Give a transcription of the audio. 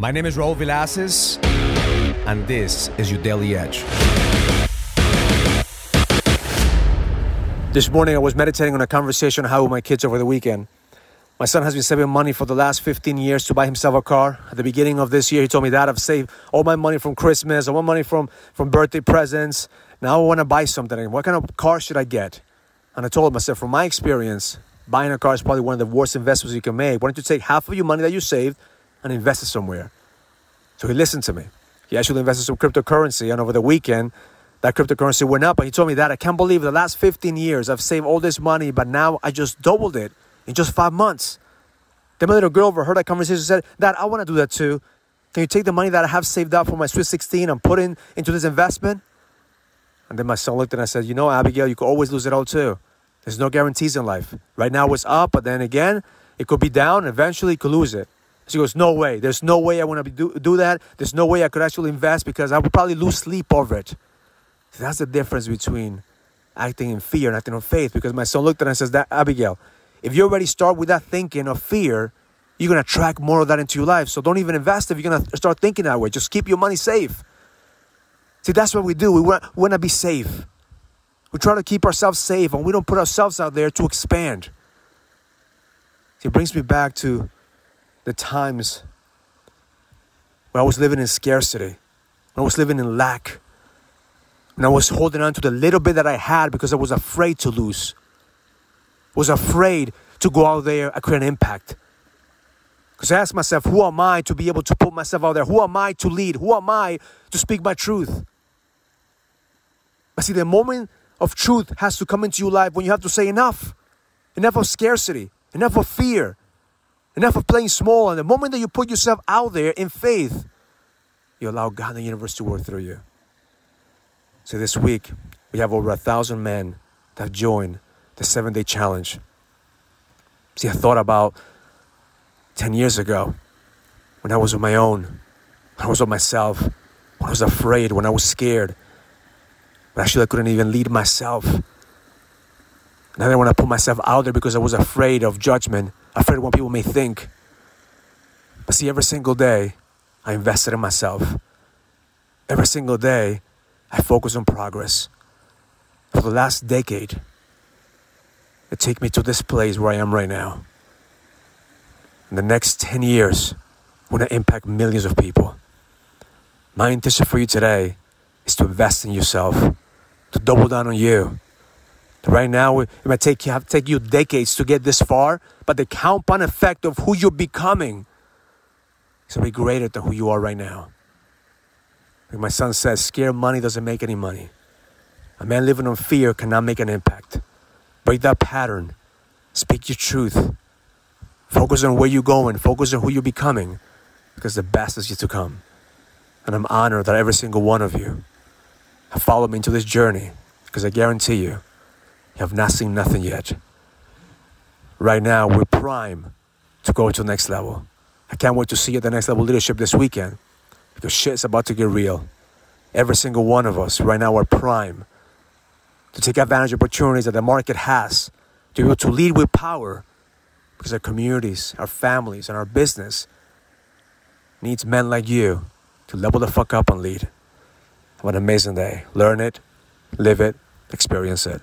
My name is Raul Villacis, and this is your Daily Edge. This morning, I was meditating on a conversation I had with my kids over the weekend. My son has been saving money for the last 15 years to buy himself a car. At the beginning of this year, he told me, Dad, I've saved all my money from Christmas, all my money from, from birthday presents. Now I want to buy something. What kind of car should I get? And I told I from my experience, buying a car is probably one of the worst investments you can make. Why don't you take half of your money that you saved and invested somewhere? So he listened to me. He actually invested some cryptocurrency, and over the weekend, that cryptocurrency went up. And he told me that I can't believe the last 15 years I've saved all this money, but now I just doubled it in just five months. Then my little girl overheard that conversation said, Dad, I want to do that too. Can you take the money that I have saved up for my Sweet 16 and put in into this investment? And then my son looked and I said, You know, Abigail, you could always lose it all too. There's no guarantees in life. Right now it's up, but then again, it could be down. Eventually, you could lose it. She goes, No way. There's no way I want to do, do that. There's no way I could actually invest because I would probably lose sleep over it. So that's the difference between acting in fear and acting in faith. Because my son looked at her and says, that, Abigail, if you already start with that thinking of fear, you're going to attract more of that into your life. So don't even invest if you're going to start thinking that way. Just keep your money safe. See, that's what we do. We want, we want to be safe. We try to keep ourselves safe and we don't put ourselves out there to expand. See, it brings me back to the times when I was living in scarcity, when I was living in lack, when I was holding on to the little bit that I had because I was afraid to lose, was afraid to go out there and create an impact. Because I asked myself, who am I to be able to put myself out there? Who am I to lead? Who am I to speak my truth? But see, the moment of truth has to come into your life when you have to say enough. Enough of scarcity, enough of fear, enough of playing small. And the moment that you put yourself out there in faith, you allow God and the universe to work through you. So this week, we have over a thousand men that have joined the seven day challenge. See, I thought about 10 years ago when I was on my own, when I was on myself, when I was afraid, when I was scared, when actually I couldn't even lead myself. And then when I put myself out there because I was afraid of judgment, afraid of what people may think. But see, every single day, I invested in myself. Every single day, I focused on progress. For the last decade, it took me to this place where I am right now. In the next 10 years, we're going to impact millions of people. My intention for you today is to invest in yourself, to double down on you. Right now, it might take you, take you decades to get this far, but the compound effect of who you're becoming is going to be greater than who you are right now. Like my son says, scared money doesn't make any money. A man living on fear cannot make an impact. Break that pattern. Speak your truth. Focus on where you're going. Focus on who you're becoming because the best is yet to come. And I'm honored that every single one of you have followed me into this journey because I guarantee you have not seen nothing yet. Right now, we're prime to go to the next level. I can't wait to see you at the next level leadership this weekend because shit's about to get real. Every single one of us right now are prime to take advantage of opportunities that the market has to be able to lead with power because our communities, our families, and our business needs men like you to level the fuck up and lead. Have an amazing day. Learn it, live it, experience it.